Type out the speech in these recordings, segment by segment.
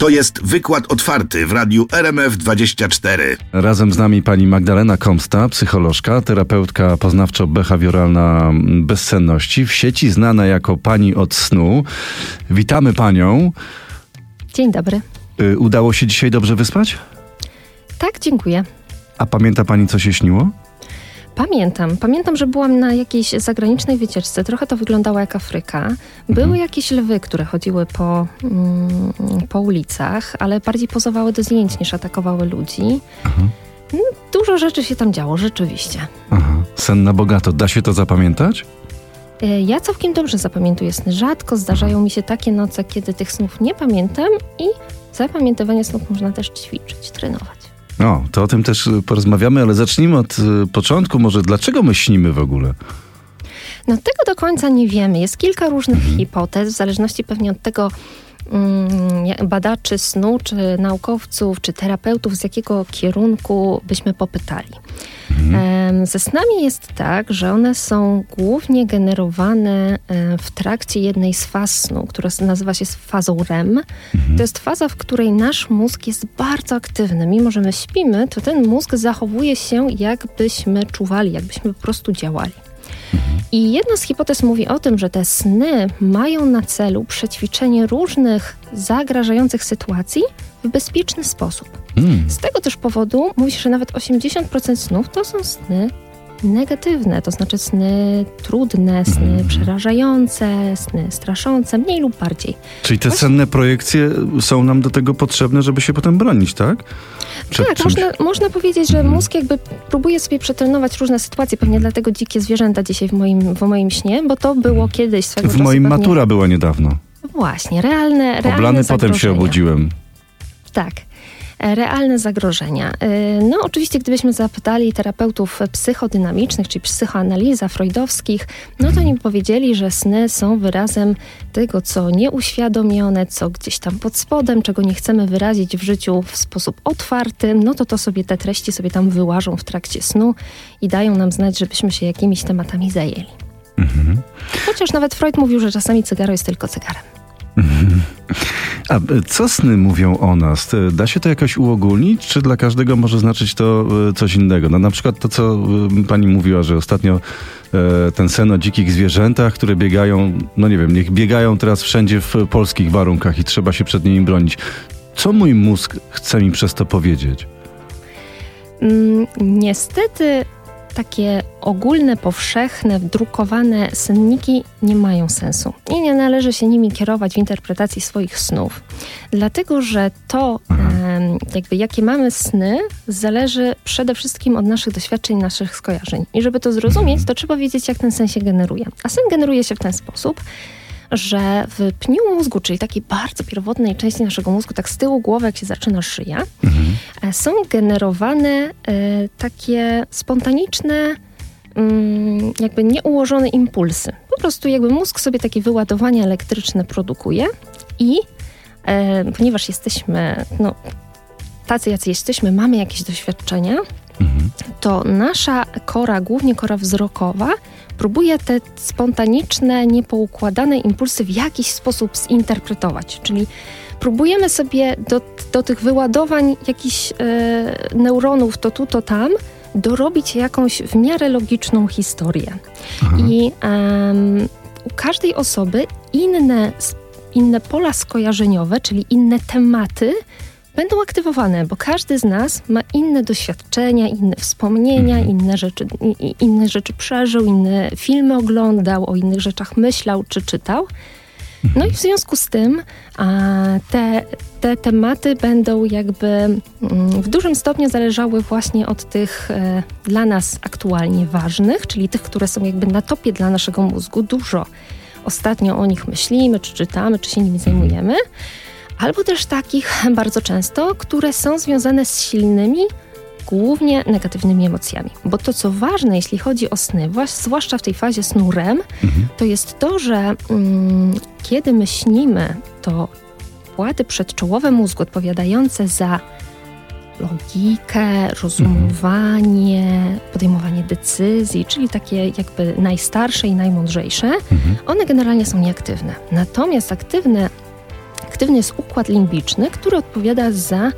To jest wykład otwarty w radiu RMF24. Razem z nami pani Magdalena Komsta, psycholożka, terapeutka poznawczo-behawioralna bezsenności, w sieci znana jako pani od snu. Witamy panią. Dzień dobry. Y, Udało się dzisiaj dobrze wyspać? Tak, dziękuję. A pamięta pani, co się śniło? Pamiętam. Pamiętam, że byłam na jakiejś zagranicznej wycieczce. Trochę to wyglądało jak Afryka. Były Mhm. jakieś lwy, które chodziły po, mm, po ulicach, ale bardziej pozowały do zdjęć niż atakowały ludzi. Mm, Dużo rzeczy się tam działo, rzeczywiście. Aha, sen na bogato. Da się to zapamiętać? E, Ja całkiem dobrze zapamiętuję sny. Rzadko zdarzają mi się takie noce, kiedy tych snów nie pamiętam i zapamiętywanie snów można też ćwiczyć, trenować. No, to o tym też y, porozmawiamy, ale zacznijmy od y, początku. Może dlaczego my śnimy w ogóle? No tego do końca nie wiemy. Jest kilka różnych hipotez, w zależności pewnie od tego badaczy snu, czy naukowców, czy terapeutów, z jakiego kierunku byśmy popytali. Em, Ze snami jest tak, że one są głównie generowane e, w trakcie jednej z faz snu, która nazywa się fazą REM. To jest faza, w której nasz mózg jest bardzo aktywny. Mimo, że my śpimy, to ten mózg zachowuje się, jakbyśmy czuwali, jakbyśmy po prostu działali. I jedna z hipotez mówi o tym, że te sny mają na celu przećwiczenie różnych zagrażających sytuacji w bezpieczny sposób. Mm. Z tego też powodu mówi się, że nawet 80% snów to są sny negatywne, to znaczy sny trudne, sny przerażające, sny straszące, mniej lub bardziej. Czyli te Właśnie- senne projekcje są nam do tego potrzebne, żeby się potem bronić, tak? Przed tak, czymś. można, można powiedzieć, że mózg jakby próbuje sobie przetrenować różne sytuacje, pewnie dlatego dzikie zwierzęta dzisiaj w moim, w moim śnie, bo to było kiedyś swego W moim pewnie... matura była niedawno. Właśnie, realne, realne Oblany potem się obudziłem. Tak. Realne zagrożenia. E, No, oczywiście, gdybyśmy zapytali terapeutów psychodynamicznych, czyli psychoanaliza freudowskich, no to oni powiedzieli, że sny są wyrazem tego, co nieuświadomione, co gdzieś tam pod spodem, czego nie chcemy wyrazić w życiu w sposób otwarty, no to to sobie te treści sobie tam wyłażą w trakcie snu i dają nam znać, żebyśmy się jakimiś tematami zajęli. Chociaż nawet Freud mówił, że czasami cygaro jest tylko cygarem. A e, co sny mówią o nas? E, Da się to jakoś uogólnić, czy dla każdego może znaczyć to e, coś innego? No, na przykład to, co pani mówiła, że ostatnio ten sen o dzikich zwierzętach, które biegają, no nie wiem, niech biegają teraz wszędzie w polskich warunkach i trzeba się przed nimi bronić. Co mój mózg chce mi przez to powiedzieć? Mm, Niestety takie ogólne, powszechne, drukowane senniki nie mają sensu i nie należy się nimi kierować w interpretacji swoich snów, dlatego że to, em, jakby jakie mamy sny, zależy przede wszystkim od naszych doświadczeń, naszych skojarzeń. I żeby to zrozumieć, to trzeba wiedzieć, jak ten sen się generuje. A sen generuje się w ten sposób, że w pniu mózgu, czyli takiej bardzo pierwotnej części naszego mózgu, tak z tyłu głowy, jak się zaczyna szyja, e, są generowane e, takie spontaniczne, mm, jakby nieułożone impulsy. Po prostu jakby mózg sobie takie wyładowania elektryczne produkuje i e, ponieważ jesteśmy, no, tacy jacy jesteśmy, mamy jakieś doświadczenia, to nasza kora, głównie kora wzrokowa, próbuje te spontaniczne, niepoukładane impulsy w jakiś sposób zinterpretować. Czyli próbujemy sobie do, do tych wyładowań jakichś e, neuronów, to tu, to tam, dorobić jakąś w miarę logiczną historię. I em, u każdej osoby inne, inne pola skojarzeniowe, czyli inne tematy, będą aktywowane, bo każdy z nas ma inne doświadczenia, inne wspomnienia, inne rzeczy, inne rzeczy przeżył, inne filmy oglądał, o innych rzeczach myślał czy czytał. No i w związku z tym a, te, te tematy będą jakby mm, w dużym stopniu zależały właśnie od tych e, dla nas aktualnie ważnych, czyli tych, które są jakby na topie dla naszego mózgu. Dużo ostatnio o nich myślimy, czy czytamy, czy się nimi zajmujemy. Albo też takich bardzo często, które są związane z silnymi, głównie negatywnymi emocjami. Bo to, co ważne, jeśli chodzi o sny, zwłaszcza w tej fazie snu REM, to jest to, że mm, kiedy my śnimy, to płaty przedczołowe mózgu odpowiadające za logikę, rozumowanie, podejmowanie decyzji, czyli takie jakby najstarsze i najmądrzejsze, one generalnie są nieaktywne. Natomiast aktywne aktywny jest układ limbiczny, który odpowiada za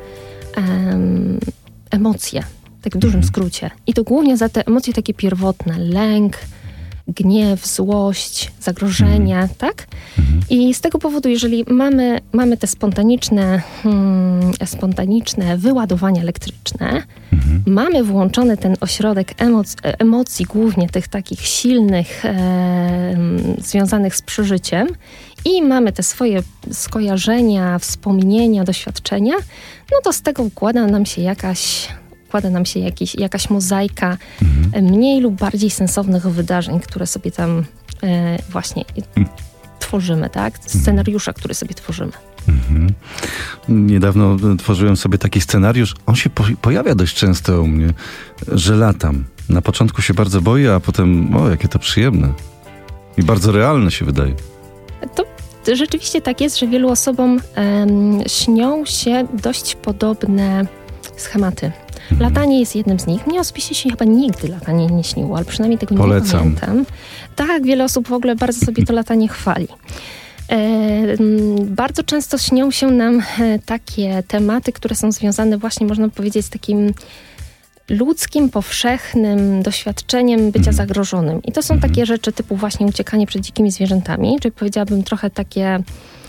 em, emocje, tak w dużym skrócie. I to głównie za te emocje takie pierwotne, lęk, gniew, złość, zagrożenie, tak? I z tego powodu, jeżeli mamy, mamy te spontaniczne, hmm, spontaniczne wyładowania elektryczne, mamy włączony ten ośrodek emoc, emocji, głównie tych takich silnych, e, związanych z przeżyciem, i mamy te swoje skojarzenia, wspomnienia, doświadczenia, no to z tego układa nam się jakaś układa nam się jakiś, jakaś mozaika mhm. mniej lub bardziej sensownych wydarzeń, które sobie tam e, właśnie mhm. tworzymy, tak? Scenariusza, który sobie tworzymy. Mhm. Niedawno tworzyłem sobie taki scenariusz. On się po pojawia dość często u mnie, że latam. Na początku się bardzo boję, a potem, o, jakie to przyjemne. I bardzo realne się wydaje. Rzeczywiście tak jest, że wielu osobom śnią się dość podobne schematy. Latanie jest jednym z nich. Mnie osobiście się chyba nigdy latanie nie śniło, ale przynajmniej tego Polecam. nie pamiętam. Tak, wiele osób w ogóle bardzo sobie to latanie chwali. Bardzo często śnią się nam e, takie tematy, które są związane właśnie, można powiedzieć, z takim ludzkim, powszechnym doświadczeniem bycia mhm. zagrożonym. I to są takie rzeczy typu właśnie uciekanie przed dzikimi zwierzętami, czyli powiedziałabym trochę takie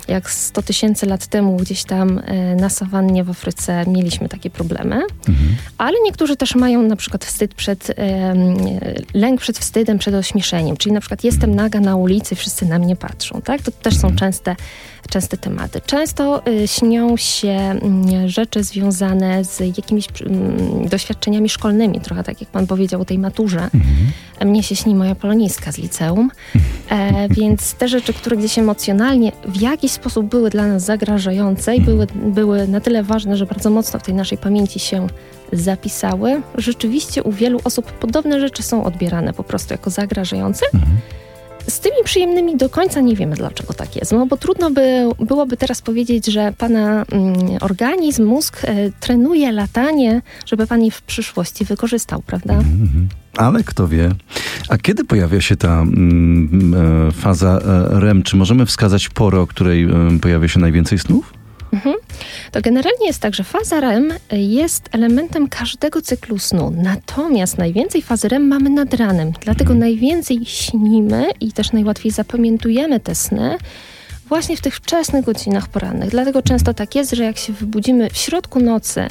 jak 100 tysięcy lat temu gdzieś tam e, na sawannie w Afryce mieliśmy takie problemy. Mhm. Ale niektórzy też mają na przykład wstyd przed, lęk przed wstydem, przed ośmieszeniem. Czyli na przykład jestem naga na ulicy, wszyscy na mnie patrzą. Tak? To też są mhm. częste, częste tematy. Często y, śnią się mm, rzeczy związane z jakimiś mm, doświadczeniami szkolnymi, trochę tak jak pan powiedział o tej maturze. Mhm. Mnie się śni moja poloniska z liceum, e, więc te rzeczy, które gdzieś emocjonalnie w jakiś sposób były dla nas zagrażające i były, były na tyle ważne, że bardzo mocno w tej naszej pamięci się zapisały. Rzeczywiście u wielu osób podobne rzeczy są odbierane po prostu jako zagrażające. Mhm. Z tymi przyjemnymi do końca nie wiemy, dlaczego tak jest. No bo trudno by, byłoby teraz powiedzieć, że pana mm, organizm, mózg e, trenuje latanie, żeby pan je w przyszłości wykorzystał, prawda? Mm -hmm. Ale kto wie. A kiedy pojawia się ta mm, e, faza e, REM? Czy możemy wskazać porę, o której pojawia się najwięcej snów? Mhm. To generalnie jest tak, że faza REM jest elementem każdego cyklu snu. Natomiast najwięcej fazy REM mamy nad ranem. Dlatego najwięcej śnimy i też najłatwiej zapamiętujemy te sny właśnie w tych wczesnych godzinach porannych. Dlatego często tak jest, że jak się wybudzimy w środku nocy,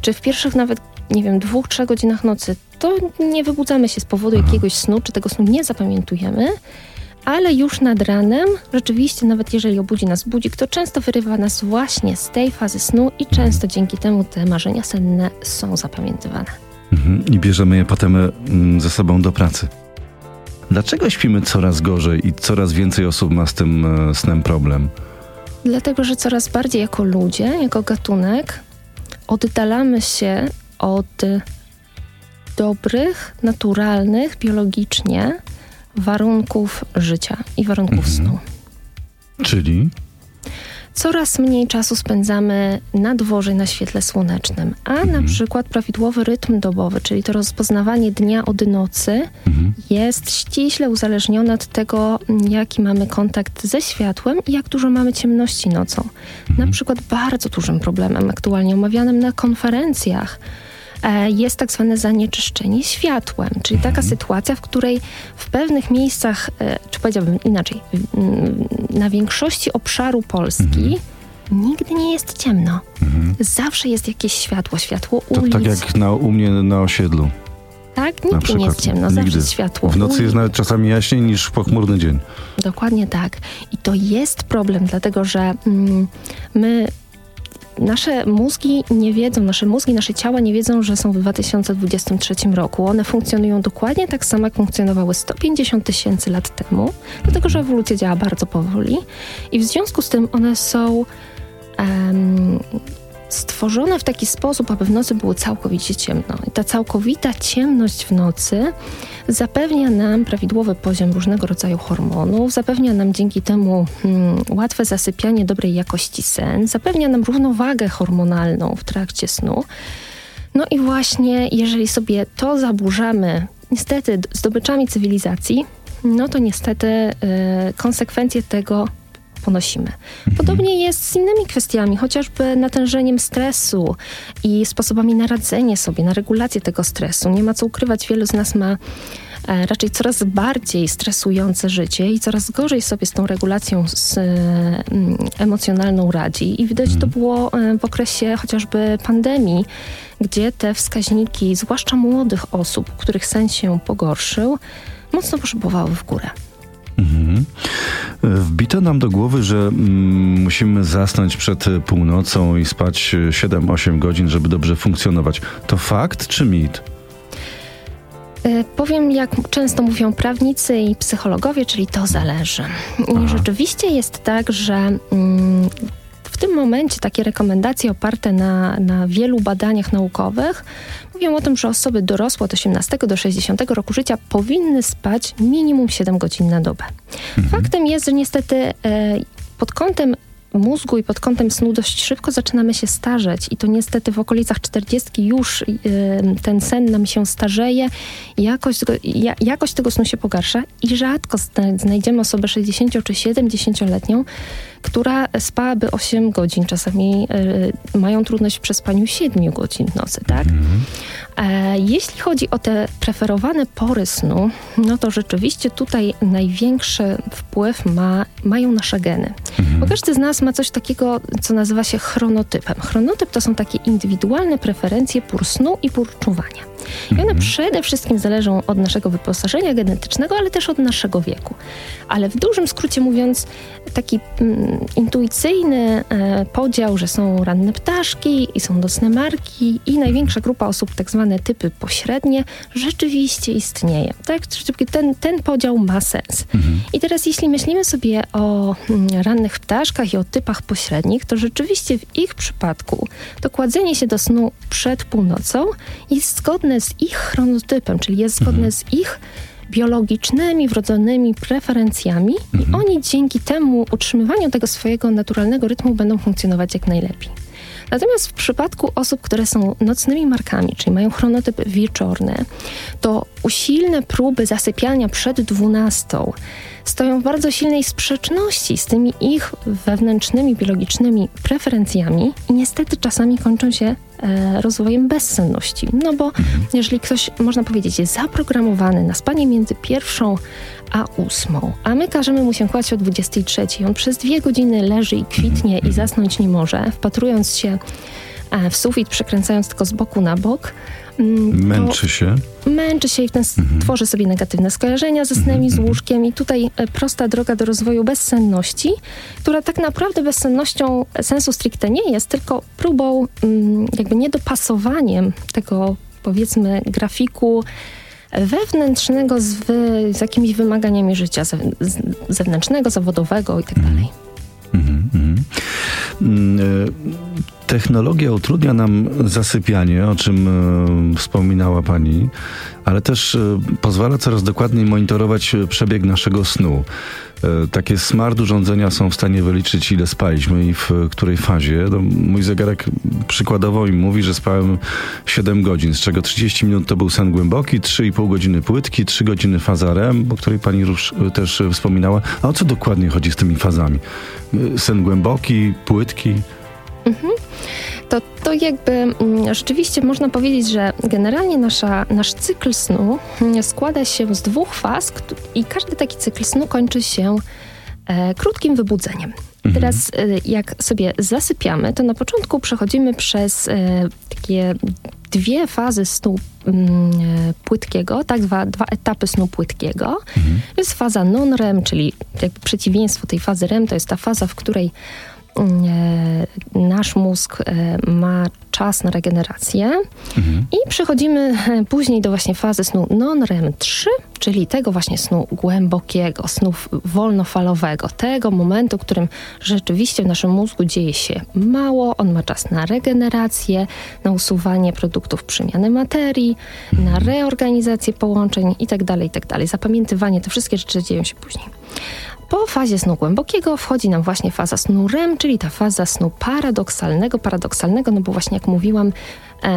czy w pierwszych nawet, nie wiem, dwóch, trzech godzinach nocy, to nie wybudzamy się z powodu jakiegoś snu, czy tego snu nie zapamiętujemy, ale już nad ranem, rzeczywiście, nawet jeżeli obudzi nas budzik, to często wyrywa nas właśnie z tej fazy snu i często dzięki temu te marzenia senne są zapamiętywane. Mhm. I bierzemy je potem mm, ze sobą do pracy. Dlaczego śpimy coraz gorzej i coraz więcej osób ma z tym e, snem problem? Dlatego, że coraz bardziej jako ludzie, jako gatunek, oddalamy się od dobrych, naturalnych, biologicznie warunków życia i warunków mhm. snu. Czyli? Coraz mniej czasu spędzamy na dworze na świetle słonecznym, a mhm. na przykład prawidłowy rytm dobowy, czyli to rozpoznawanie dnia od nocy, mhm. jest ściśle uzależnione od tego, jaki mamy kontakt ze światłem i jak dużo mamy ciemności nocą. Na mhm. przykład bardzo dużym problemem aktualnie omawianym na konferencjach jest tak zwane zanieczyszczenie światłem, czyli taka sytuacja, w której w pewnych miejscach, e, czy powiedziałbym inaczej, na większości obszaru Polski mhm. nigdy nie jest ciemno. Mhm. Zawsze jest jakieś światło, światło ulic. To tak jak na, u mnie na osiedlu. Tak, nigdy nie jest ciemno, zawsze jest światło. W nocy jest nawet czasami jaśniej niż w pochmurny dzień. Dokładnie tak. I to jest problem, dlatego że mm, my nasze mózgi nie wiedzą, nasze mózgi, nasze ciała nie wiedzą, że są w 2023 roku. One funkcjonują dokładnie tak samo, jak funkcjonowały 150 tysięcy lat temu, dlatego że ewolucja działa bardzo powoli i w związku z tym one są um, stworzone w taki sposób, aby w nocy było całkowicie ciemno. I ta całkowita ciemność w nocy zapewnia nam prawidłowy poziom różnego rodzaju hormonów, zapewnia nam dzięki temu hmm, łatwe zasypianie dobrej jakości sen, zapewnia nam równowagę hormonalną w trakcie snu. No i właśnie, jeżeli sobie to zaburzamy, niestety zdobyczami cywilizacji, no to niestety y, konsekwencje tego ponosimy. Podobnie jest z innymi kwestiami, chociażby natężeniem stresu i sposobami na radzenie sobie, na regulację tego stresu. Nie ma co ukrywać, wielu z nas ma e, raczej coraz bardziej stresujące życie i coraz gorzej sobie z tą regulacją z, e, mm, emocjonalną radzi. I widać to było e, w okresie chociażby pandemii, gdzie te wskaźniki, zwłaszcza młodych osób, których sen się pogorszył, mocno poszybowały w górę. Mhm. Wbito nam do głowy, że mm, musimy zasnąć przed północą i spać 7-8 godzin, żeby dobrze funkcjonować. To fakt czy mit? E, Powiem, jak często mówią prawnicy i psychologowie, czyli to zależy. I Aha. rzeczywiście jest tak, że mm, tym momencie takie rekomendacje oparte na, na wielu badaniach naukowych mówią o tym, że osoby dorosłe od 18 do 60 roku życia powinny spać minimum 7 godzin na dobę. Faktem jest, że niestety e, pod kątem mózgu i pod kątem snu dość szybko zaczynamy się starzeć i to niestety w okolicach 40 już y, ten sen nam się starzeje, jakość, tego- ja, jakość tego snu się pogarsza i rzadko zna- znajdziemy osobę 60 czy 70-letnią, która spałaby 8 godzin, czasami y, mają trudność w przespaniu 7 godzin w nocy, tak? E, Jeśli chodzi o te preferowane pory snu, no to rzeczywiście tutaj największy wpływ ma, mają nasze geny. Bo każdy z nas ma coś takiego, co nazywa się chronotypem. Chronotyp to są takie indywidualne preferencje pór snu i pór czuwania. I one przede wszystkim zależą od naszego wyposażenia genetycznego, ale też od naszego wieku. Ale w dużym skrócie mówiąc, taki mm, intuicyjny e, podział, że są ranne ptaszki i są nocne marki i największa grupa osób, tak zwane typy pośrednie, rzeczywiście istnieje. Tak? Ten, ten podział ma sens. I teraz jeśli myślimy sobie o mm, rannych ptaszkach i o typach pośrednich, to rzeczywiście w ich przypadku to kładzenie się do snu przed północą jest zgodne z ich chronotypem, czyli jest zgodne z ich biologicznymi, wrodzonymi preferencjami i oni dzięki temu utrzymywaniu tego swojego naturalnego rytmu będą funkcjonować jak najlepiej. Natomiast w przypadku osób, które są nocnymi markami, czyli mają chronotyp wieczorny, to usilne próby zasypiania przed 12 stoją w bardzo silnej sprzeczności z tymi ich wewnętrznymi, biologicznymi preferencjami i niestety czasami kończą się e, rozwojem bezsenności. No bo jeżeli ktoś, można powiedzieć, jest zaprogramowany na spanie między pierwszą a ósmą, a my każemy mu się kłaść o 23, on przez dwie godziny leży i kwitnie i zasnąć nie może, wpatrując się e, w sufit, przekręcając tylko z boku na bok, Męczy się. męczy się i w ten s- tworzy sobie negatywne skojarzenia ze snem i z łóżkiem i tutaj e, prosta droga do rozwoju bezsenności, która tak naprawdę bezsennością sensu stricte nie jest, tylko próbą mm, jakby niedopasowaniem tego powiedzmy grafiku wewnętrznego z, wy, z jakimiś wymaganiami życia zewnętrznego, zawodowego i tak dalej. Mhm, mhm. Mm, Technologia utrudnia nam zasypianie, o czym e, wspominała Pani, ale też e, pozwala coraz dokładniej monitorować przebieg naszego snu. E, Takie smart urządzenia są w stanie wyliczyć, ile spaliśmy i w której fazie. No, mój zegarek przykładowo mi mówi, że spałem 7 godzin, z czego 30 minut to był sen głęboki, 3,5 godziny płytki, 3 godziny faza REM, o której Pani już e, też wspominała. A o co dokładnie chodzi z tymi fazami? E, Sen głęboki, płytki? To, to jakby mm, rzeczywiście można powiedzieć, że generalnie nasza, nasz cykl snu mm, składa się z dwóch faz i każdy taki cykl snu kończy się e, krótkim wybudzeniem. Teraz e, jak sobie zasypiamy, to na początku przechodzimy przez e, takie dwie fazy snu mm, e, płytkiego, tak dwa, dwa etapy snu płytkiego. To jest faza non-REM, czyli jakby przeciwieństwo tej fazy REM, to jest ta faza, w której nasz mózg e, ma czas na regenerację i przechodzimy później do właśnie fazy snu non-REM 3, czyli tego właśnie snu głębokiego, snu wolnofalowego, tego momentu, w którym rzeczywiście w naszym mózgu dzieje się mało, on ma czas na regenerację, na usuwanie produktów przemiany materii, na reorganizację połączeń itd., itd., zapamiętywanie, te wszystkie rzeczy dzieją się później. Po fazie snu głębokiego wchodzi nam właśnie faza snu REM, czyli ta faza snu paradoksalnego, paradoksalnego, no bo właśnie jak mówiłam,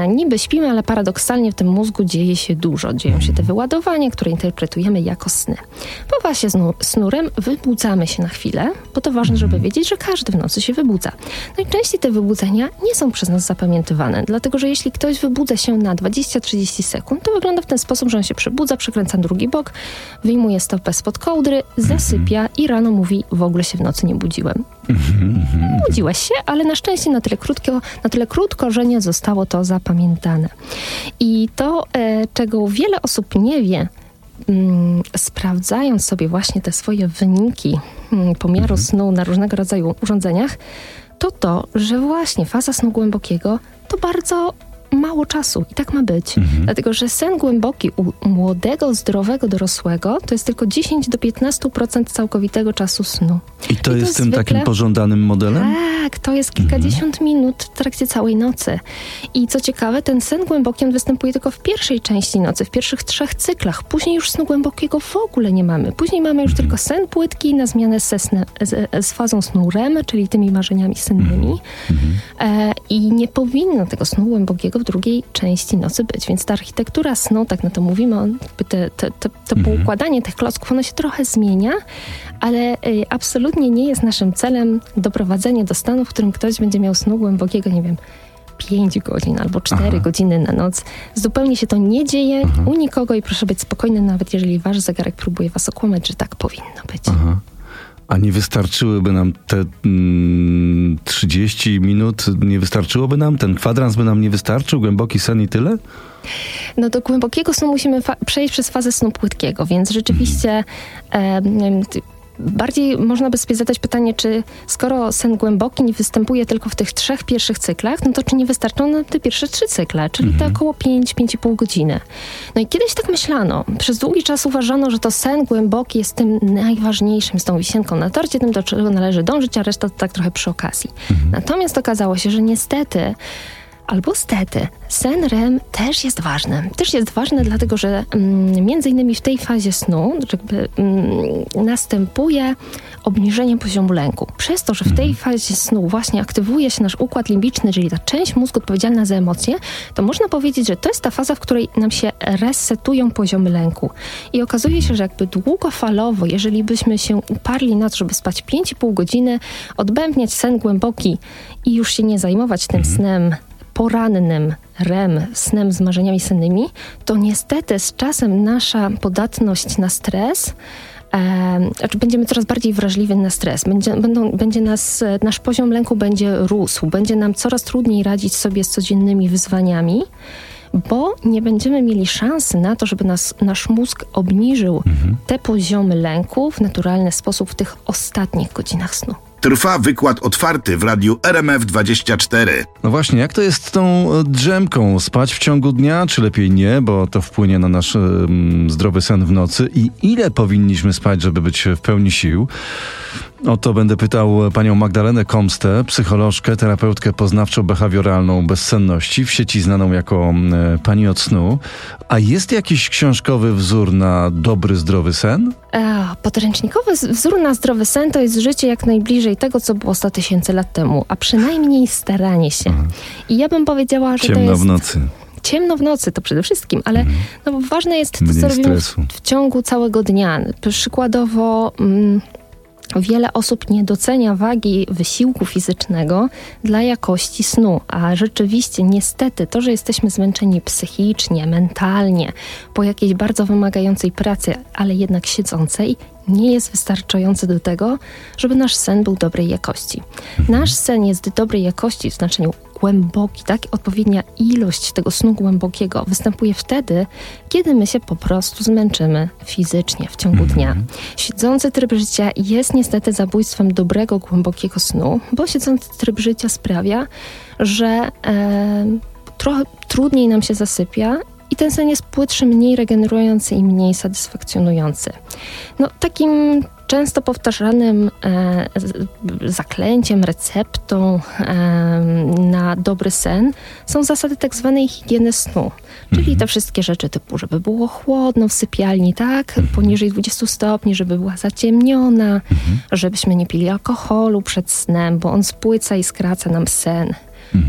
niby śpimy, ale paradoksalnie w tym mózgu dzieje się dużo. Dzieją się te wyładowania, które interpretujemy jako sny. Po fazie snu, snurem wybudzamy się na chwilę, bo to ważne, żeby wiedzieć, że każdy w nocy się wybudza. Najczęściej te wybudzenia nie są przez nas zapamiętywane, dlatego że jeśli ktoś wybudza się na 20-30 sekund, to wygląda w ten sposób, że on się przebudza, przekręca drugi bok, wyjmuje stopę spod kołdry, zasypia i rano mówi, w ogóle się w nocy nie budziłem. Budziłeś się, ale na szczęście na tyle krótko, na tyle krótko że nie zostało to zapamiętane. I to, e, czego wiele osób nie wie, mm, sprawdzając sobie właśnie te swoje wyniki mm, pomiaru snu na różnego rodzaju urządzeniach, to to, że właśnie faza snu głębokiego to bardzo mało czasu i tak ma być. Dlatego, że sen głęboki u młodego, zdrowego dorosłego to jest tylko 10 do 15% całkowitego czasu snu. I to I to jest tym zwykle- takim pożądanym modelem? Tak, to jest kilkadziesiąt minut w trakcie całej nocy. I co ciekawe, ten sen głęboki on występuje tylko w pierwszej części nocy, w pierwszych trzech cyklach. Później już snu głębokiego w ogóle nie mamy. Później mamy już tylko sen płytki na zmianę sne, z, z fazą snu REM, czyli tymi marzeniami sennymi. E, I nie powinno tego snu głębokiego w drugiej części nocy być. Więc ta architektura snu, tak na to mówimy, on, te, te, te, to poukładanie tych klocków, ono się trochę zmienia, ale y, absolutnie nie jest naszym celem doprowadzenie do stanu, w którym ktoś będzie miał snu głębokiego, nie wiem, 5 godzin albo 4 Aha. godziny na noc. Zupełnie się to nie dzieje u nikogo i proszę być spokojnym, nawet jeżeli wasz zegarek próbuje was okłamać, że tak powinno być. Aha. A nie wystarczyłyby nam te mm, 30 minut, nie wystarczyłoby nam? Ten kwadrans by nam nie wystarczył? Głęboki sen i tyle? No do głębokiego snu musimy przejść przez fazę snu płytkiego, więc rzeczywiście ty- bardziej można by sobie zadać pytanie, czy skoro sen głęboki nie występuje tylko w tych trzech pierwszych cyklach, no to czy nie wystarczą nam te pierwsze trzy cykle, czyli te około 5-5,5 godziny. No i kiedyś tak myślano. Przez długi czas uważano, że to sen głęboki jest tym najważniejszym, z tą wisienką na torcie, tym do czego należy dążyć, a reszta to tak trochę przy okazji. Natomiast okazało się, że niestety Albo stety, sen REM też jest ważny. Też jest ważny, dlatego że mm, między innymi w tej fazie snu jakby, mm, następuje obniżenie poziomu lęku. Przez to, że w tej fazie snu właśnie aktywuje się nasz układ limbiczny, czyli ta część mózgu odpowiedzialna za emocje, to można powiedzieć, że to jest ta faza, w której nam się resetują poziomy lęku. I okazuje się, że jakby długofalowo, jeżeli byśmy się uparli na to, żeby spać 5,5 godziny, odbębniać sen głęboki i już się nie zajmować tym snem porannym REM, snem z marzeniami sennymi, to niestety z czasem nasza podatność na stres e, znaczy będziemy coraz bardziej wrażliwi na stres. Będzie, będą, będzie nas, nasz poziom lęku będzie rósł, będzie nam coraz trudniej radzić sobie z codziennymi wyzwaniami, bo nie będziemy mieli szansy na to, żeby nas, nasz mózg obniżył te poziomy lęku w naturalny sposób w tych ostatnich godzinach snu. Trwa wykład otwarty w radiu RMF24. No właśnie, jak to jest z tą e, drzemką? Spać w ciągu dnia, czy lepiej nie, bo to wpłynie na nasz zdrowy sen w nocy? I ile powinniśmy spać, żeby być w pełni sił? O to będę pytał panią Magdalenę Komstę, psycholożkę, terapeutkę poznawczo-behawioralną bezsenności, w sieci znaną jako e, pani od snu. A jest jakiś książkowy wzór na dobry, zdrowy sen? E, Podręcznikowy wzór na zdrowy sen to jest życie jak najbliżej tego, co było 100 tysięcy lat temu, a przynajmniej staranie się. I ja bym powiedziała, że to Ciemno jest w nocy. ciemno w nocy, to przede wszystkim, ale no, bo ważne jest to, Mniej co robimy w, w ciągu całego dnia. Przykładowo... Mm, Wiele osób nie docenia wagi wysiłku fizycznego dla jakości snu, a rzeczywiście niestety to, że jesteśmy zmęczeni psychicznie, mentalnie, po jakiejś bardzo wymagającej pracy, ale jednak siedzącej, nie jest wystarczające do tego, żeby nasz sen był dobrej jakości. Nasz sen jest dobrej jakości w znaczeniu głęboki, tak? Odpowiednia ilość tego snu głębokiego występuje wtedy, kiedy my się po prostu zmęczymy fizycznie w ciągu dnia. Siedzący tryb życia jest niestety zabójstwem dobrego, głębokiego snu, bo siedzący tryb życia sprawia, że e, trochę trudniej nam się zasypia i ten sen jest płytszy, mniej regenerujący i mniej satysfakcjonujący. No, takim często powtarzanym e, zaklęciem, receptą e, na dobry sen są zasady tak zwanej higieny snu. Czyli te wszystkie rzeczy typu, żeby było chłodno w sypialni, tak? Poniżej 20 stopni, żeby była zaciemniona, żebyśmy nie pili alkoholu przed snem, bo on spłyca i skraca nam sen.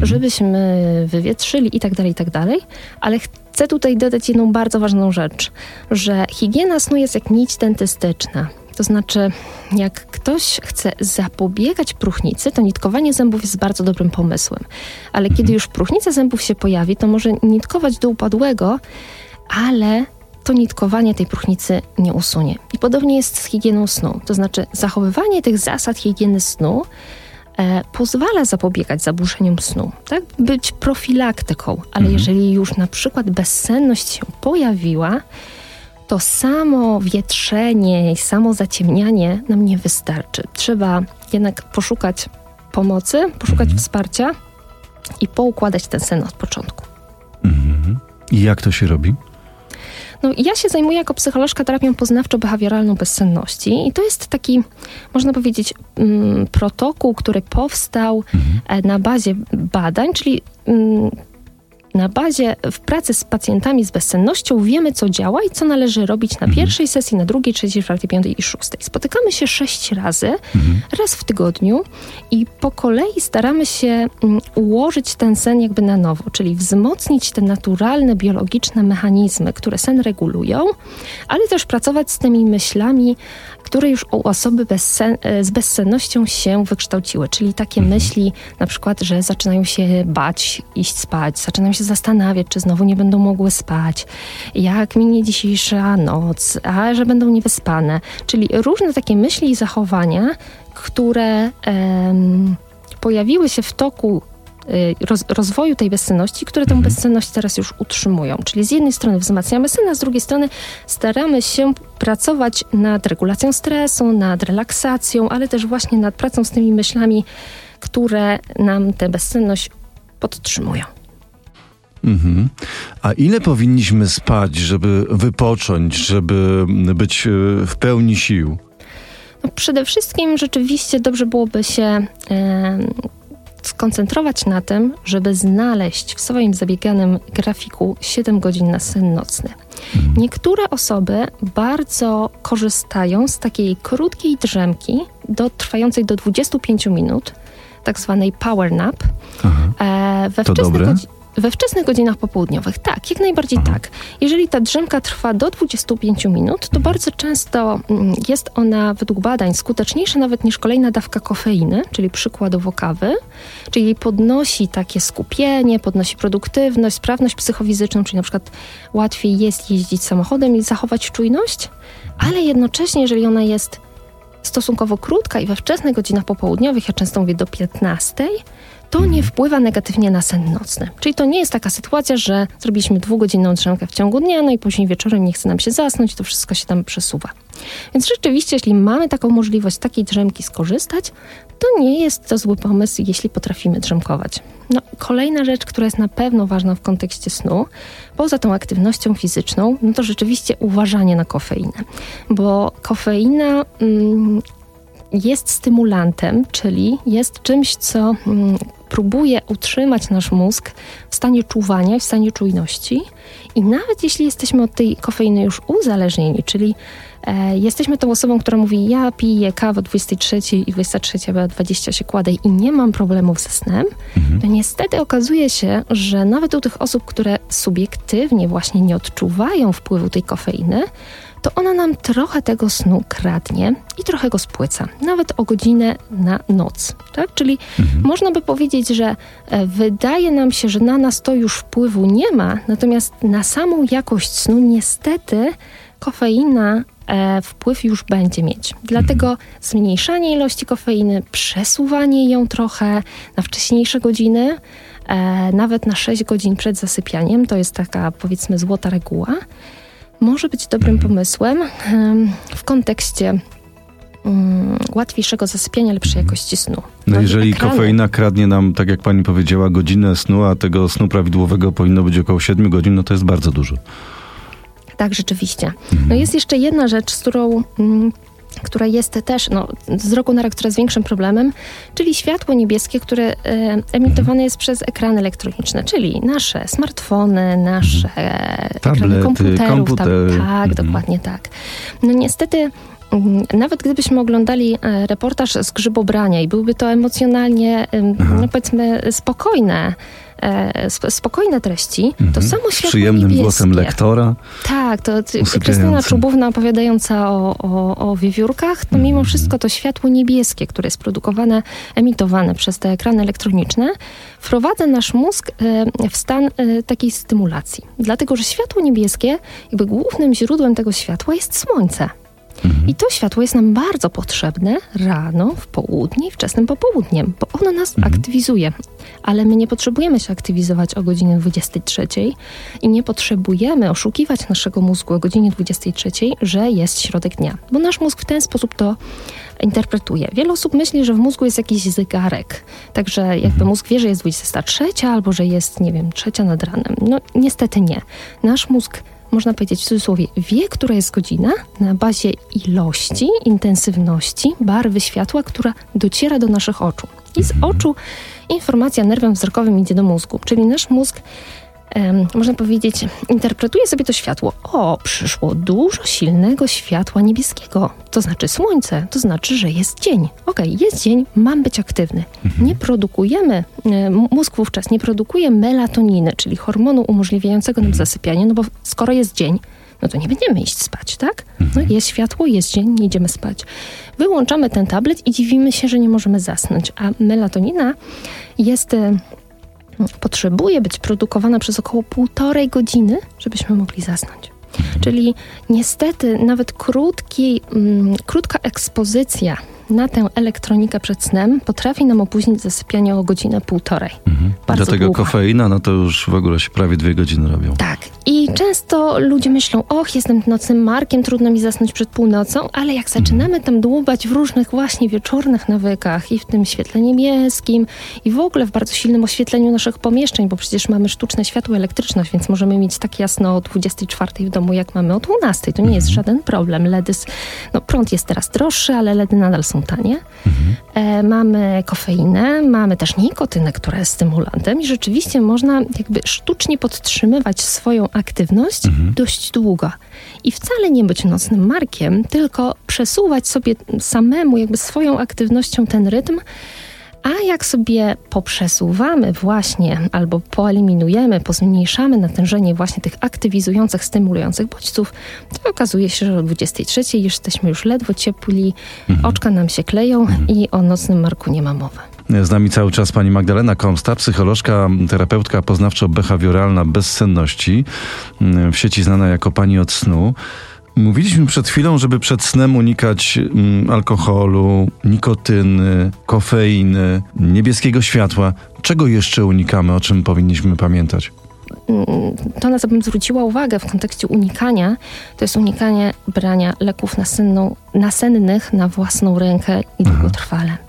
żebyśmy wywietrzyli i tak dalej, i tak dalej, ale chcę tutaj dodać jedną bardzo ważną rzecz, że higiena snu jest jak nić dentystyczna. To znaczy, jak ktoś chce zapobiegać próchnicy, to nitkowanie zębów jest bardzo dobrym pomysłem. Ale kiedy już próchnica zębów się pojawi, to może nitkować do upadłego, ale to nitkowanie tej próchnicy nie usunie. I podobnie jest z higieną snu. To znaczy, zachowywanie tych zasad higieny snu pozwala zapobiegać zaburzeniom snu, tak? Być profilaktyką, ale mhm. jeżeli już na przykład bezsenność się pojawiła, to samo wietrzenie i samo zaciemnianie nam nie wystarczy. Trzeba jednak poszukać pomocy, poszukać mhm. wsparcia i poukładać ten sen od początku. Mhm. I jak to się robi? No, ja się zajmuję jako psycholożka terapią poznawczo-behawioralną bezsenności i to jest taki, można powiedzieć, mm, protokół, który powstał mhm. E, na bazie badań, czyli mm, na bazie w pracy z pacjentami z bezsennością wiemy, co działa i co należy robić na mhm. pierwszej sesji, na drugiej, trzeciej, czwartej, piątej i szóstej. Spotykamy się sześć razy, mhm. raz w tygodniu i po kolei staramy się mm, ułożyć ten sen jakby na nowo, czyli wzmocnić te naturalne, biologiczne mechanizmy, które sen regulują, ale też pracować z tymi myślami, które już u osoby bezsen, e, z bezsennością się wykształciły, czyli takie mhm. myśli na przykład, że zaczynają się bać iść spać, zaczynają się zastanawiać, czy znowu nie będą mogły spać, jak minie dzisiejsza noc, a że będą niewyspane, czyli różne takie myśli i zachowania, które em, pojawiły się w toku roz, rozwoju tej bezsenności, które tę mhm. bezsenność teraz już utrzymują. Czyli z jednej strony wzmacniamy sen, a z drugiej strony staramy się pracować nad regulacją stresu, nad relaksacją, ale też właśnie nad pracą z tymi myślami, które nam tę bezsenność podtrzymują. Mhm. A ile powinniśmy spać, żeby wypocząć, żeby być y, w pełni sił? No przede wszystkim rzeczywiście dobrze byłoby się skoncentrować na tym, żeby znaleźć w swoim zabieganym grafiku 7 godzin na sen nocny. Niektóre osoby bardzo korzystają z takiej krótkiej drzemki do, trwającej do 25 minut, tak zwanej power nap. Aha. E, we to dobre? Godzi- we wczesnych godzinach popołudniowych, tak, jak najbardziej mhm. tak. Jeżeli ta drzemka trwa do 25 minut, to bardzo często mm, jest ona według badań skuteczniejsza nawet niż kolejna dawka kofeiny, czyli przykładowo kawy, czyli podnosi takie skupienie, podnosi produktywność, sprawność psychofizyczną, czyli na przykład łatwiej jest jeździć samochodem i zachować czujność, ale jednocześnie, jeżeli ona jest stosunkowo krótka i we wczesnych godzinach popołudniowych, ja często mówię do 15, to nie wpływa negatywnie na sen nocny. Czyli to nie jest taka sytuacja, że zrobiliśmy dwugodzinną drzemkę w ciągu dnia, no i później wieczorem nie chce nam się zasnąć, to wszystko się tam przesuwa. Więc rzeczywiście, jeśli mamy taką możliwość takiej drzemki skorzystać, to nie jest to zły pomysł, jeśli potrafimy drzemkować. No, kolejna rzecz, która jest na pewno ważna w kontekście snu, poza tą aktywnością fizyczną, no to rzeczywiście uważanie na kofeinę, bo kofeina mm, jest stymulantem, czyli jest czymś, co mm, próbuje utrzymać nasz mózg w stanie czuwania, w stanie czujności. I nawet jeśli jesteśmy od tej kofeiny już uzależnieni, czyli e, jesteśmy tą osobą, która mówi: Ja piję kawę o 23 i 23, 20 się kładę i nie mam problemów ze snem, mhm. to niestety okazuje się, że nawet u tych osób, które subiektywnie właśnie nie odczuwają wpływu tej kofeiny, to ona nam trochę tego snu kradnie i trochę go spłyca, nawet o godzinę na noc. Tak? Czyli mhm. można by powiedzieć, że e, wydaje nam się, że na nas to już wpływu nie ma, natomiast na samą jakość snu niestety kofeina e, wpływ już będzie mieć. Dlatego mhm. zmniejszanie ilości kofeiny, przesuwanie ją trochę na wcześniejsze godziny, e, nawet na 6 godzin przed zasypianiem, to jest taka powiedzmy złota reguła może być dobrym pomysłem w kontekście um, łatwiejszego zasypiania, lepszej jakości snu. No, jeżeli ekrany... kofeina kradnie nam, tak jak pani powiedziała, godzinę snu, a tego snu prawidłowego powinno być około 7 godzin, no to jest bardzo dużo. Tak, rzeczywiście. No jest jeszcze jedna rzecz, z którą mm, która jest też no, z roku na rok coraz większym problemem, czyli światło niebieskie, które e, emitowane jest przez ekrany elektroniczne, czyli nasze smartfony, nasze Tablety, ekrany komputerów. Komputer. tak, mhm. dokładnie tak. No niestety mm, nawet gdybyśmy oglądali e, reportaż z grzybobrania i byłby to emocjonalnie, em, no powiedzmy, spokojne, e, sp- spokojne treści, to samo Z światło przyjemnym niebieskie. głosem lektora. Tak, to. Krystyna Czubówna opowiadająca o, o, o wiewiórkach, to mimo wszystko to światło niebieskie, które jest produkowane, emitowane przez te ekrany elektroniczne, wprowadza nasz mózg e, w stan e, takiej stymulacji. Dlatego, że światło niebieskie, jakby głównym źródłem tego światła jest słońce. I to światło jest nam bardzo potrzebne rano, w południe i wczesnym popołudniem, bo ono nas aktywizuje. Ale my nie potrzebujemy się aktywizować o godzinie 23 i nie potrzebujemy oszukiwać naszego mózgu o godzinie 23, że jest środek dnia, bo nasz mózg w ten sposób to interpretuje. Wiele osób myśli, że w mózgu jest jakiś zegarek, także jakby mózg wie, że jest 23 albo że jest, nie wiem, trzecia nad ranem. No niestety nie. Nasz mózg można powiedzieć w cudzysłowie, wie, która jest godzina na bazie ilości, intensywności, barwy światła, która dociera do naszych oczu. I z oczu informacja nerwem wzrokowym idzie do mózgu, czyli nasz mózg, można powiedzieć, interpretuje sobie to światło. O, przyszło dużo silnego światła niebieskiego, to znaczy słońce, to znaczy, że jest dzień. Okej, jest dzień, mam być aktywny. Nie produkujemy, mózg wówczas nie produkuje melatoniny, czyli hormonu umożliwiającego nam zasypianie, no bo skoro jest dzień, no to nie będziemy iść spać, tak? No jest światło, jest dzień, nie idziemy spać. Wyłączamy ten tablet i dziwimy się, że nie możemy zasnąć, a melatonina jest... Potrzebuje być produkowana przez około półtorej godziny, żebyśmy mogli zasnąć. Czyli niestety nawet krótki, mm, krótka ekspozycja na tę elektronikę przed snem potrafi nam opóźnić zasypianie o godzinę półtorej. Bardzo Do tego długo. kofeina, no to już w ogóle się prawie dwie godziny robią. Tak. I często ludzie myślą, och, jestem nocnym markiem, trudno mi zasnąć przed północą, ale jak zaczynamy tam dłubać w różnych właśnie wieczornych nawykach i w tym świetle niebieskim i w ogóle w bardzo silnym oświetleniu naszych pomieszczeń, bo przecież mamy sztuczne światło elektryczne, więc możemy mieć tak jasno o 24 w domu, jak mamy o 12. To nie jest żaden problem. LEDy, no prąd jest teraz droższy, ale LEDy nadal są tanie. E, mamy kofeinę, mamy też nikotynę, która jest stymulantem i rzeczywiście można jakby sztucznie podtrzymywać swoją aktywność dość długo. I wcale nie być nocnym markiem, tylko przesuwać sobie samemu jakby swoją aktywnością ten rytm, a jak sobie poprzesuwamy właśnie albo poeliminujemy, pozmniejszamy natężenie właśnie tych aktywizujących, stymulujących bodźców, to okazuje się, że o 23 już jesteśmy już ledwo ciepli, oczka nam się kleją i o nocnym marku nie ma mowy. Z nami cały czas pani Magdalena Komsta, psycholożka, terapeutka poznawczo-behawioralna bezsenności, w sieci znana jako pani od snu. Mówiliśmy przed chwilą, żeby przed snem unikać mm, alkoholu, nikotyny, kofeiny, niebieskiego światła. Czego jeszcze unikamy, o czym powinniśmy pamiętać? to, na co bym zwróciła uwagę w kontekście unikania, to jest unikanie brania leków nasenną, nasennych na własną rękę i długotrwale.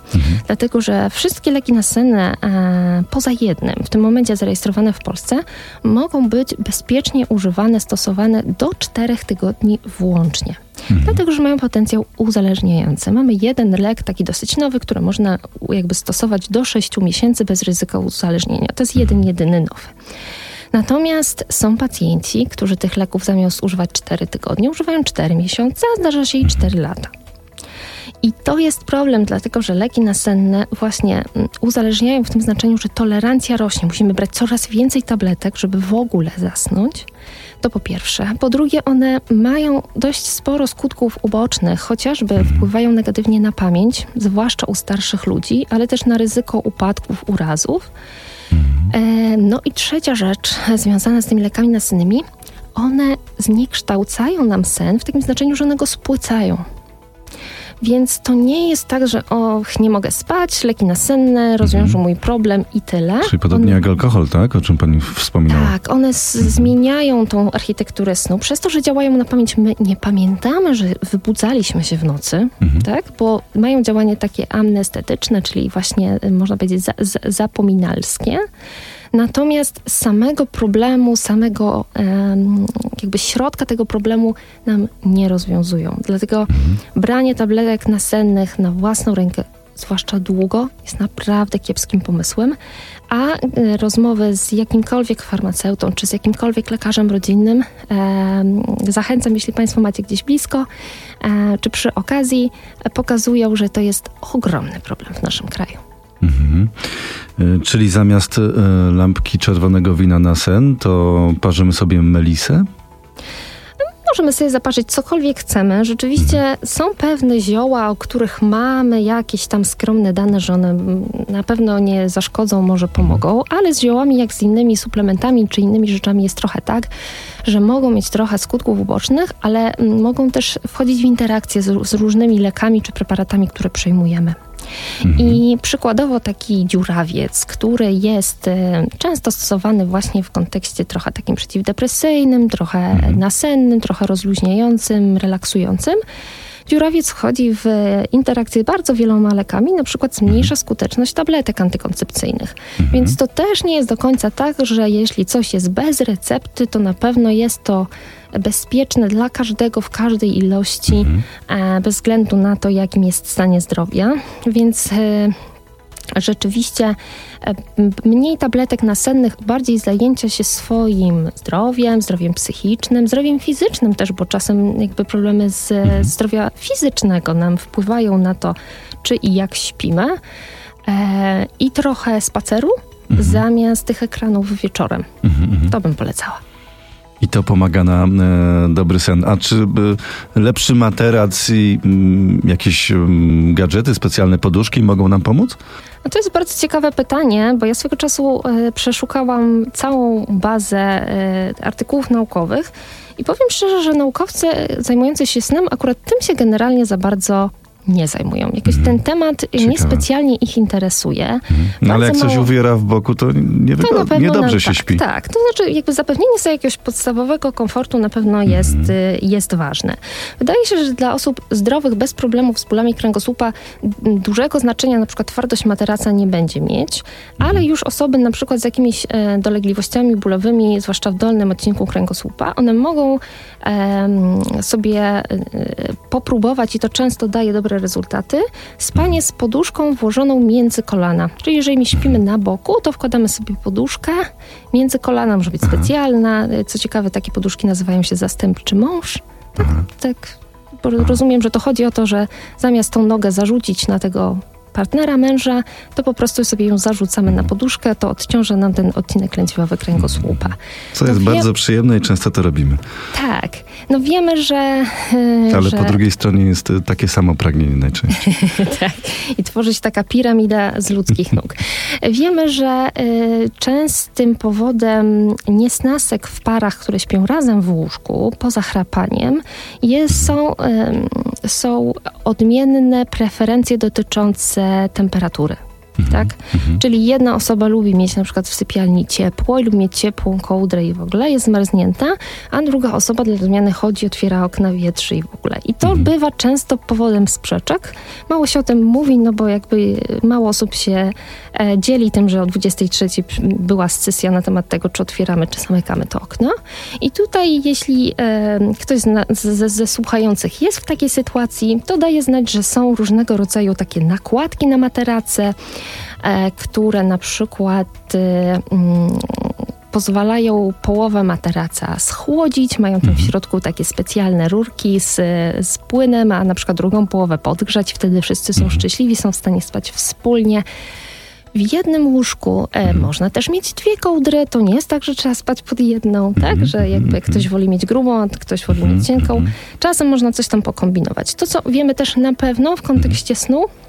Dlatego, że wszystkie leki nasenne, e, poza jednym, w tym momencie zarejestrowane w Polsce, mogą być bezpiecznie używane, stosowane do czterech tygodni włącznie. Dlatego, że mają potencjał uzależniający. Mamy jeden lek, taki dosyć nowy, który można jakby stosować do 6 miesięcy bez ryzyka uzależnienia. To jest jeden, jedyny nowy. Natomiast są pacjenci, którzy tych leków zamiast używać 4 tygodnie, używają 4 miesiące, a zdarza się i 4 lata. I to jest problem, dlatego że leki nasenne właśnie mm, uzależniają w tym znaczeniu, że tolerancja rośnie. Musimy brać coraz więcej tabletek, żeby w ogóle zasnąć. To po pierwsze. Po drugie, one mają dość sporo skutków ubocznych, chociażby wpływają negatywnie na pamięć, zwłaszcza u starszych ludzi, ale też na ryzyko upadków, urazów. E, No i trzecia rzecz związana z tymi lekami nasennymi, one zniekształcają nam sen w takim znaczeniu, że one go spłycają. Więc to nie jest tak, że och, nie mogę spać, leki nasenne rozwiążą mój problem i tyle. Czyli podobnie One- jak alkohol, tak? O czym pani wspominała. tak, one z- zmieniają tą architekturę snu. Przez to, że działają na pamięć, my nie pamiętamy, że wybudzaliśmy się w nocy, tak? Bo mają działanie takie amnestetyczne, czyli właśnie y, można powiedzieć za, za, zapominalskie. Natomiast samego problemu, samego jakby środka tego problemu nam nie rozwiązują. Dlatego branie tabletek nasennych na własną rękę zwłaszcza długo, jest naprawdę kiepskim pomysłem, a e, rozmowy z jakimkolwiek farmaceutą czy z jakimkolwiek lekarzem rodzinnym zachęcam, jeśli Państwo macie gdzieś blisko, e, czy przy okazji, e, pokazują, że to jest ogromny problem w naszym kraju. Mhm. E, Czyli zamiast e, lampki czerwonego wina na sen, to parzymy sobie melisę? Możemy sobie zaparzyć cokolwiek chcemy. Rzeczywiście są pewne zioła, o których mamy jakieś tam skromne dane, że one na pewno nie zaszkodzą, może pomogą, ale z ziołami, jak z innymi suplementami czy innymi rzeczami jest trochę tak, że mogą mieć trochę skutków ubocznych, ale mm, mogą też wchodzić w interakcję z, z różnymi lekami czy preparatami, które przyjmujemy. I przykładowo taki dziurawiec, który jest e, często stosowany właśnie w kontekście trochę takim przeciwdepresyjnym, trochę nasennym, trochę rozluźniającym, relaksującym. Dziurawiec wchodzi w interakcję z bardzo wieloma lekami, na przykład zmniejsza skuteczność tabletek antykoncepcyjnych. Więc to też nie jest do końca tak, że jeśli coś jest bez recepty, to na pewno jest to bezpieczne dla każdego w każdej ilości, e, bez względu na to, jakim jest stanie zdrowia. Więc e, rzeczywiście e, mniej tabletek nasennych, bardziej zajęcia się swoim zdrowiem, zdrowiem psychicznym, zdrowiem fizycznym też, bo czasem jakby problemy z e, zdrowia fizycznego nam wpływają na to, czy i jak śpimy. E, I trochę spaceru zamiast tych ekranów wieczorem. To bym polecała. To pomaga na e, dobry sen. A czy e, lepszy materac i mm, jakieś mm, gadżety, specjalne poduszki mogą nam pomóc? No to jest bardzo ciekawe pytanie, bo ja swego czasu e, przeszukałam całą bazę e, artykułów naukowych i powiem szczerze, że naukowcy zajmujący się snem akurat tym się generalnie za bardzo nie zajmują. Jakoś ten temat e, Ciekawe. niespecjalnie ich interesuje. No ale jak Bardzo coś mało- uwiera w boku, to to na niedobrze nam, się tak, śpi. Tak, to znaczy jakby zapewnienie sobie jakiegoś podstawowego komfortu na pewno jest, y, jest ważne. Wydaje się, że dla osób zdrowych, bez problemów z bólami kręgosłupa dużego znaczenia na przykład twardość materaca nie będzie mieć, ale już osoby na przykład z jakimiś e, dolegliwościami bólowymi, zwłaszcza w dolnym odcinku kręgosłupa, one mogą em, sobie e, popróbować i to często daje dobre rezultaty. Spanie z poduszką włożoną między kolana. Czyli jeżeli my śpimy na boku, to wkładamy sobie poduszkę między kolana, może być specjalna. Co ciekawe, takie poduszki nazywają się zastępczy mąż. Tak, tak. Bo rozumiem, że to chodzi o to, że zamiast tą nogę zarzucić na tego partnera, męża, to po prostu sobie ją zarzucamy na poduszkę, to odciąża nam ten odcinek lędźwiowy kręgosłupa. Co jest wie- bardzo przyjemne i często to robimy. Tak. No wiemy, że... e, Ale że... po drugiej stronie jest e, takie samo pragnienie najczęściej. tak. I tworzy się taka piramida z ludzkich nóg. Wiemy, że y, częstym powodem niesnasek w parach, które śpią razem w łóżku, poza chrapaniem, jest, są, ym, są odmienne preferencje dotyczące temperatury. Tak? Czyli jedna osoba lubi mieć na przykład w sypialni ciepło i lubi mieć ciepłą kołdrę i w ogóle jest zmarznięta, a druga osoba dla zmiany chodzi, otwiera okna, wietrzy i w ogóle. I to bywa często powodem sprzeczek. Mało się o tym mówi, no bo jakby mało osób się e, dzieli tym, że o 23 przy- była scysja na temat tego, czy otwieramy, czy zamykamy to okno. I tutaj, jeśli e, ktoś ze, ze słuchających jest w takiej sytuacji, to daje znać, że są różnego rodzaju takie nakładki na materace, które na przykład e, mm, pozwalają połowę materaca schłodzić, mają tam w środku takie specjalne rurki z, z płynem, a na przykład drugą połowę podgrzać, wtedy wszyscy są szczęśliwi, są w stanie spać wspólnie. W jednym łóżku e, można też mieć dwie kołdry. To nie jest tak, że trzeba spać pod jedną, tak? Że jakby ktoś woli mieć grubą, a ktoś woli mieć cienką. Czasem można coś tam pokombinować. To, co wiemy też na pewno w kontekście snu, mm,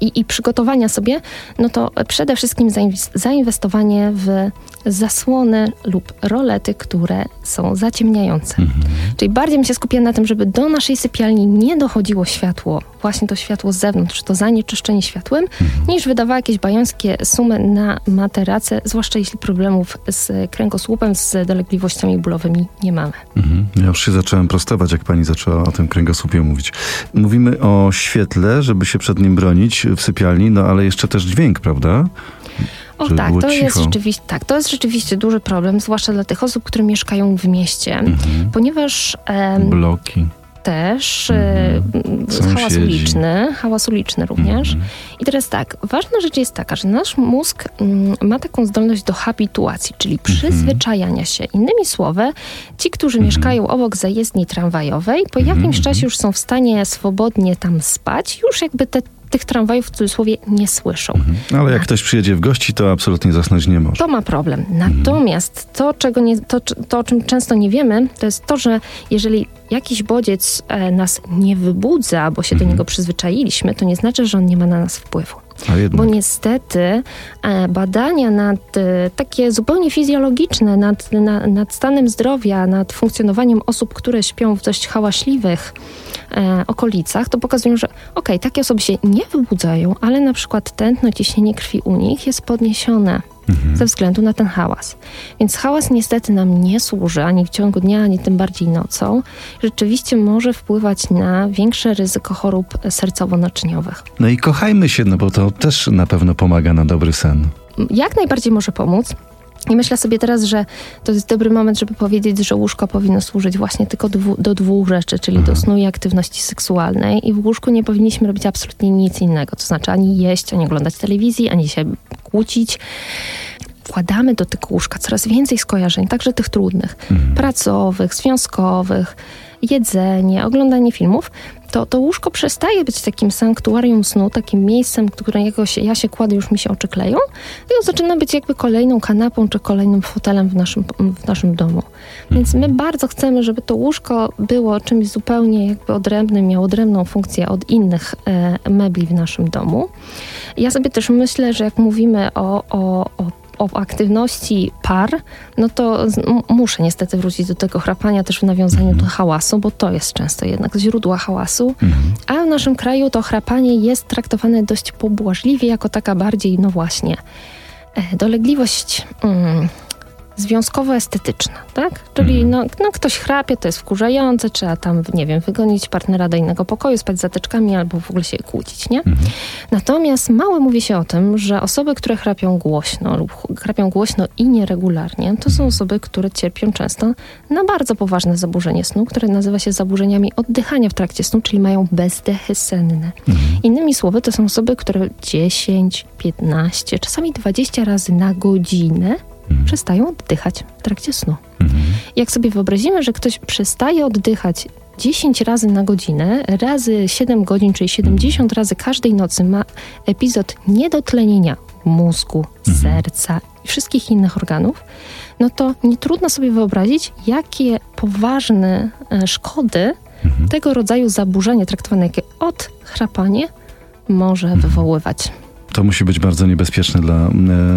i, i przygotowania sobie, no to przede wszystkim zainwes- zainwestowanie w zasłony lub rolety, które są zaciemniające. Czyli bardziej bym się skupiła na tym, żeby do naszej sypialni nie dochodziło światło, właśnie to światło z zewnątrz, to zanieczyszczenie światłem, niż wydawała jakieś bajońskie sumy na materacę, zwłaszcza jeśli problemów z kręgosłupem, z dolegliwościami bólowymi nie mamy. Mhm. Ja już się zacząłem prostować, jak pani zaczęła o tym kręgosłupie mówić. Mówimy o świetle, żeby się przed nim bronić w sypialni, no ale jeszcze też dźwięk, prawda? O tak, to jest, cicho. rzeczywiście, tak, to jest rzeczywiście duży problem, zwłaszcza dla tych osób, które mieszkają w mieście, Mhm. ponieważ em, Bloki. też, e, Sąsiedzi. hałas uliczny, hałas uliczny również. I teraz tak, ważna rzecz jest taka, że nasz mózg mm, ma taką zdolność do habituacji, czyli przyzwyczajania się. Innymi słowy, ci, którzy mieszkają obok zajezdni tramwajowej, po jakimś czasie już są w stanie swobodnie tam spać, już jakby te, tych tramwajów w cudzysłowie nie słyszą. Ale jak ktoś przyjedzie w gości, to absolutnie zasnąć nie może. To ma problem. Natomiast to, czego nie, to, to, o czym często nie wiemy, to jest to, że jeżeli jakiś bodziec e, nas nie wybudza, bo się do niego przyzwyczailiśmy, to nie znaczy, że on nie ma na nas wpływu. Bo niestety e, badania nad e, takie zupełnie fizjologiczne, nad, na, nad stanem zdrowia, nad funkcjonowaniem osób, które śpią w dość hałaśliwych e, okolicach, to pokazują, że okej, takie osoby się nie wybudzają, ale na przykład tętno, ciśnienie krwi u nich jest podniesione ze względu na ten hałas. Więc hałas niestety nam nie służy ani w ciągu dnia, ani tym bardziej nocą. Rzeczywiście może wpływać na większe ryzyko chorób sercowo-naczyniowych. No i kochajmy się, no bo to też na pewno pomaga na dobry sen. jak najbardziej może pomóc. I myślę sobie teraz, że to jest dobry moment, żeby powiedzieć, że łóżko powinno służyć właśnie tylko dwu, do dwóch rzeczy, czyli do snu i aktywności seksualnej. I w łóżku nie powinniśmy robić absolutnie nic innego. To znaczy ani jeść, ani oglądać telewizji, ani się kłócić. Wkładamy do tego łóżka coraz więcej skojarzeń, także tych trudnych, pracowych, związkowych, jedzenie, oglądanie filmów, to to łóżko przestaje być takim sanktuarium snu, takim miejscem, którego się, ja się kładę, już mi się oczy kleją, tylko zaczyna być jakby kolejną kanapą czy kolejnym fotelem w naszym, w naszym domu. Więc my bardzo chcemy, żeby to łóżko było czymś zupełnie jakby odrębnym, miało odrębną funkcję od innych e, mebli w naszym domu. Ja sobie też myślę, że jak mówimy o, o, o o aktywności par, no to muszę niestety wrócić do tego chrapania też w nawiązaniu do hałasu, bo to jest często jednak źródło hałasu. A w naszym kraju to chrapanie jest traktowane dość pobłażliwie, jako taka bardziej, no właśnie, e, dolegliwość mm, związkowo-estetyczna, tak? Czyli no, no ktoś chrapie, to jest wkurzające, trzeba tam, nie wiem, wygonić partnera do innego pokoju, spać za teczkami albo w ogóle się kłócić, nie? Natomiast mało mówi się o tym, że osoby, które chrapią głośno lub ch- chrapią głośno i nieregularnie, to są osoby, które cierpią często na bardzo poważne zaburzenie snu, które nazywa się zaburzeniami oddychania w trakcie snu, czyli mają bezdechy senne. Innymi słowy, to są osoby, które 10, 15, czasami 20 razy na godzinę przestają oddychać w trakcie snu. Jak sobie wyobrazimy, że ktoś przestaje oddychać 10 razy na godzinę, razy 7 godzin, czyli 70 razy każdej nocy ma epizod niedotlenienia mózgu, serca i wszystkich innych organów, no to nie trudno sobie wyobrazić, jakie poważne e, szkody tego rodzaju zaburzenie traktowane jak odchrapanie może wywoływać. To musi być bardzo niebezpieczne dla e,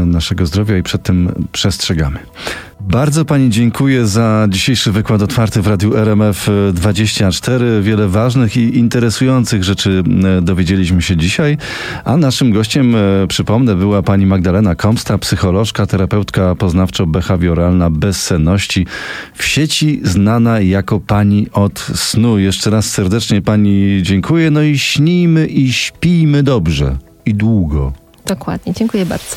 naszego zdrowia i przed tym przestrzegamy. Bardzo Pani dziękuję za dzisiejszy wykład otwarty w Radiu RMF 24. Wiele ważnych i interesujących rzeczy e, dowiedzieliśmy się dzisiaj, a naszym gościem, e, przypomnę, była Pani Magdalena Komsta, psycholożka, terapeutka poznawczo-behawioralna bezsenności, w sieci znana jako Pani od snu. Jeszcze raz serdecznie Pani dziękuję, no i śnijmy i śpijmy dobrze i długo. Dokładnie, dziękuję bardzo.